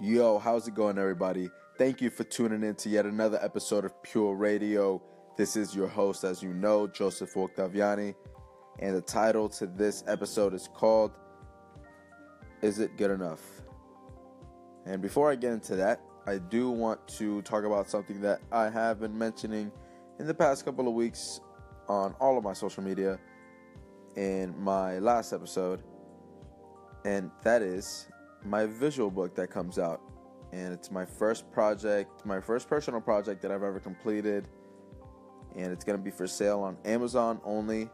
Yo, how's it going, everybody? Thank you for tuning in to yet another episode of Pure Radio. This is your host, as you know, Joseph Octaviani, and the title to this episode is called Is It Good Enough? And before I get into that, I do want to talk about something that I have been mentioning in the past couple of weeks on all of my social media in my last episode, and that is my visual book that comes out. And it's my first project, my first personal project that I've ever completed. And it's going to be for sale on Amazon only.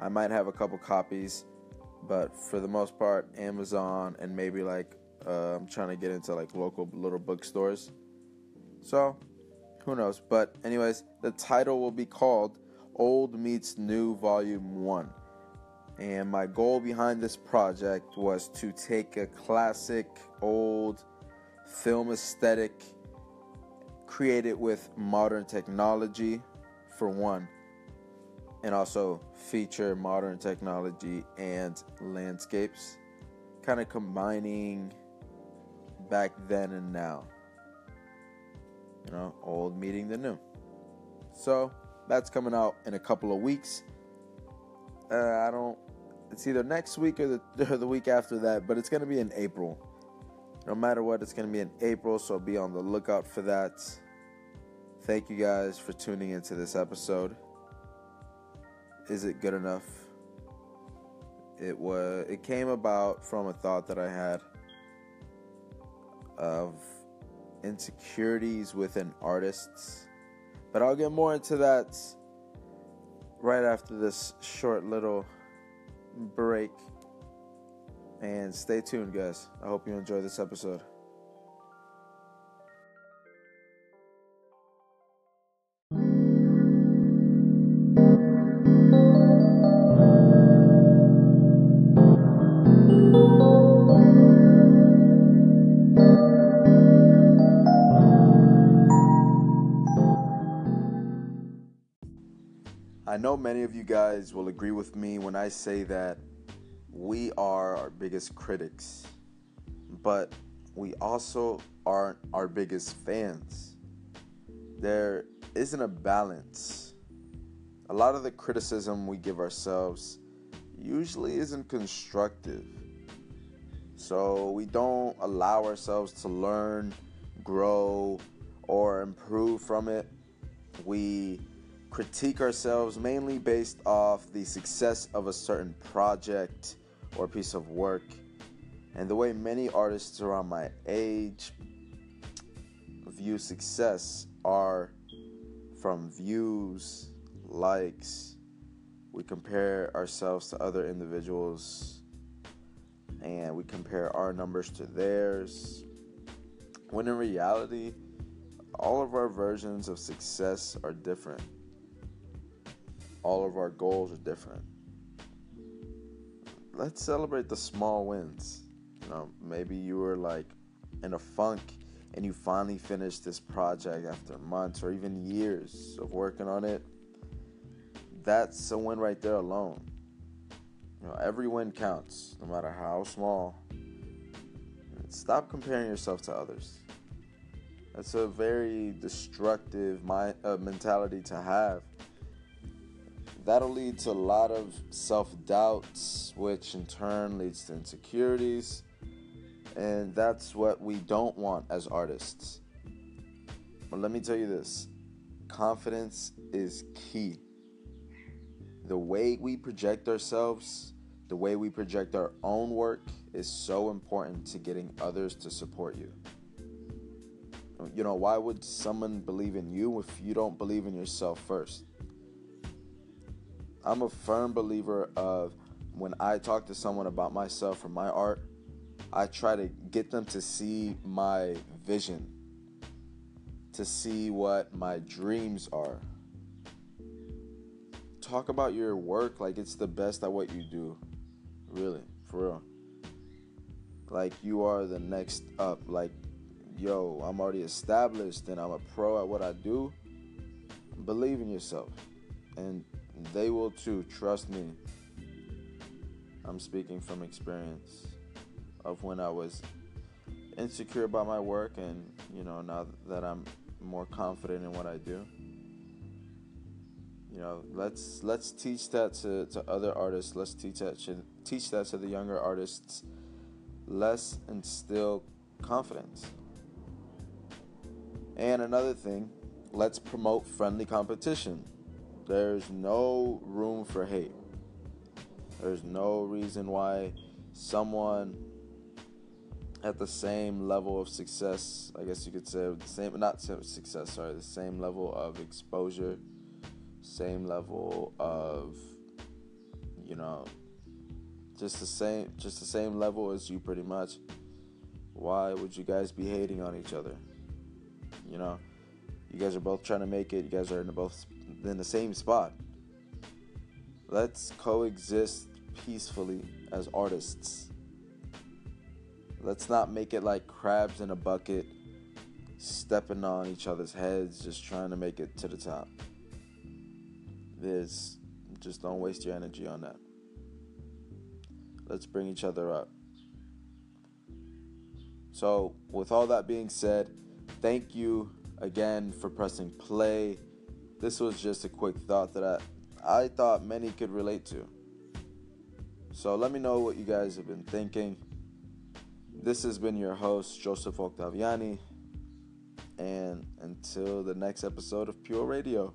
I might have a couple copies, but for the most part, Amazon and maybe like uh, I'm trying to get into like local little bookstores. So, who knows? But, anyways, the title will be called Old Meets New Volume 1. And my goal behind this project was to take a classic, old film aesthetic, create it with modern technology, for one, and also feature modern technology and landscapes, kind of combining back then and now. You know, old meeting the new. So that's coming out in a couple of weeks. Uh, I don't. It's either next week or the, or the week after that, but it's gonna be in April. No matter what, it's gonna be in April, so be on the lookout for that. Thank you guys for tuning into this episode. Is it good enough? It was. It came about from a thought that I had of insecurities within artists. But I'll get more into that right after this short little break. And stay tuned, guys. I hope you enjoy this episode. I know many of you guys will agree with me when I say that we are our biggest critics, but we also aren't our biggest fans. There isn't a balance. A lot of the criticism we give ourselves usually isn't constructive. So we don't allow ourselves to learn, grow, or improve from it. We critique ourselves mainly based off the success of a certain project or piece of work. And the way many artists around my age view success are from views, likes. We compare ourselves to other individuals and we compare our numbers to theirs. When in reality, all of our versions of success are different all of our goals are different. Let's celebrate the small wins. You know, maybe you were like in a funk and you finally finished this project after months or even years of working on it. That's a win right there alone. You know, every win counts, no matter how small. Stop comparing yourself to others. That's a very destructive mind, uh, mentality to have that'll lead to a lot of self doubts, which in turn leads to insecurities. And that's what we don't want as artists. But let me tell you this confidence is key. The way we project ourselves, the way we project our own work is so important to getting others to support you. You know, why would someone believe in you if you don't believe in yourself first? I'm a firm believer of when I talk to someone about myself or my art, I try to get them to see my vision, to see what my dreams are. Talk about your work like it's the best at what you do. Really, for real. Like you are the next up. Like, yo, I'm already established and I'm a pro at what I do. Believe in yourself and they will too, trust me. I'm speaking from experience of when I was insecure about my work, and you know, now that I'm more confident in what I do, you know, let's let's teach that to, to other artists. Let's teach that to, teach that to the younger artists. Let's instill confidence. And another thing, let's promote friendly competition. There's no room for hate. There's no reason why someone at the same level of success, I guess you could say, the same, not success, sorry, the same level of exposure, same level of, you know, just the same, just the same level as you, pretty much. Why would you guys be hating on each other? You know, you guys are both trying to make it. You guys are in both in the same spot. Let's coexist peacefully as artists. Let's not make it like crabs in a bucket, stepping on each other's heads, just trying to make it to the top. This, just don't waste your energy on that. Let's bring each other up. So, with all that being said, thank you again for pressing play. This was just a quick thought that I, I thought many could relate to. So let me know what you guys have been thinking. This has been your host, Joseph Octaviani. And until the next episode of Pure Radio.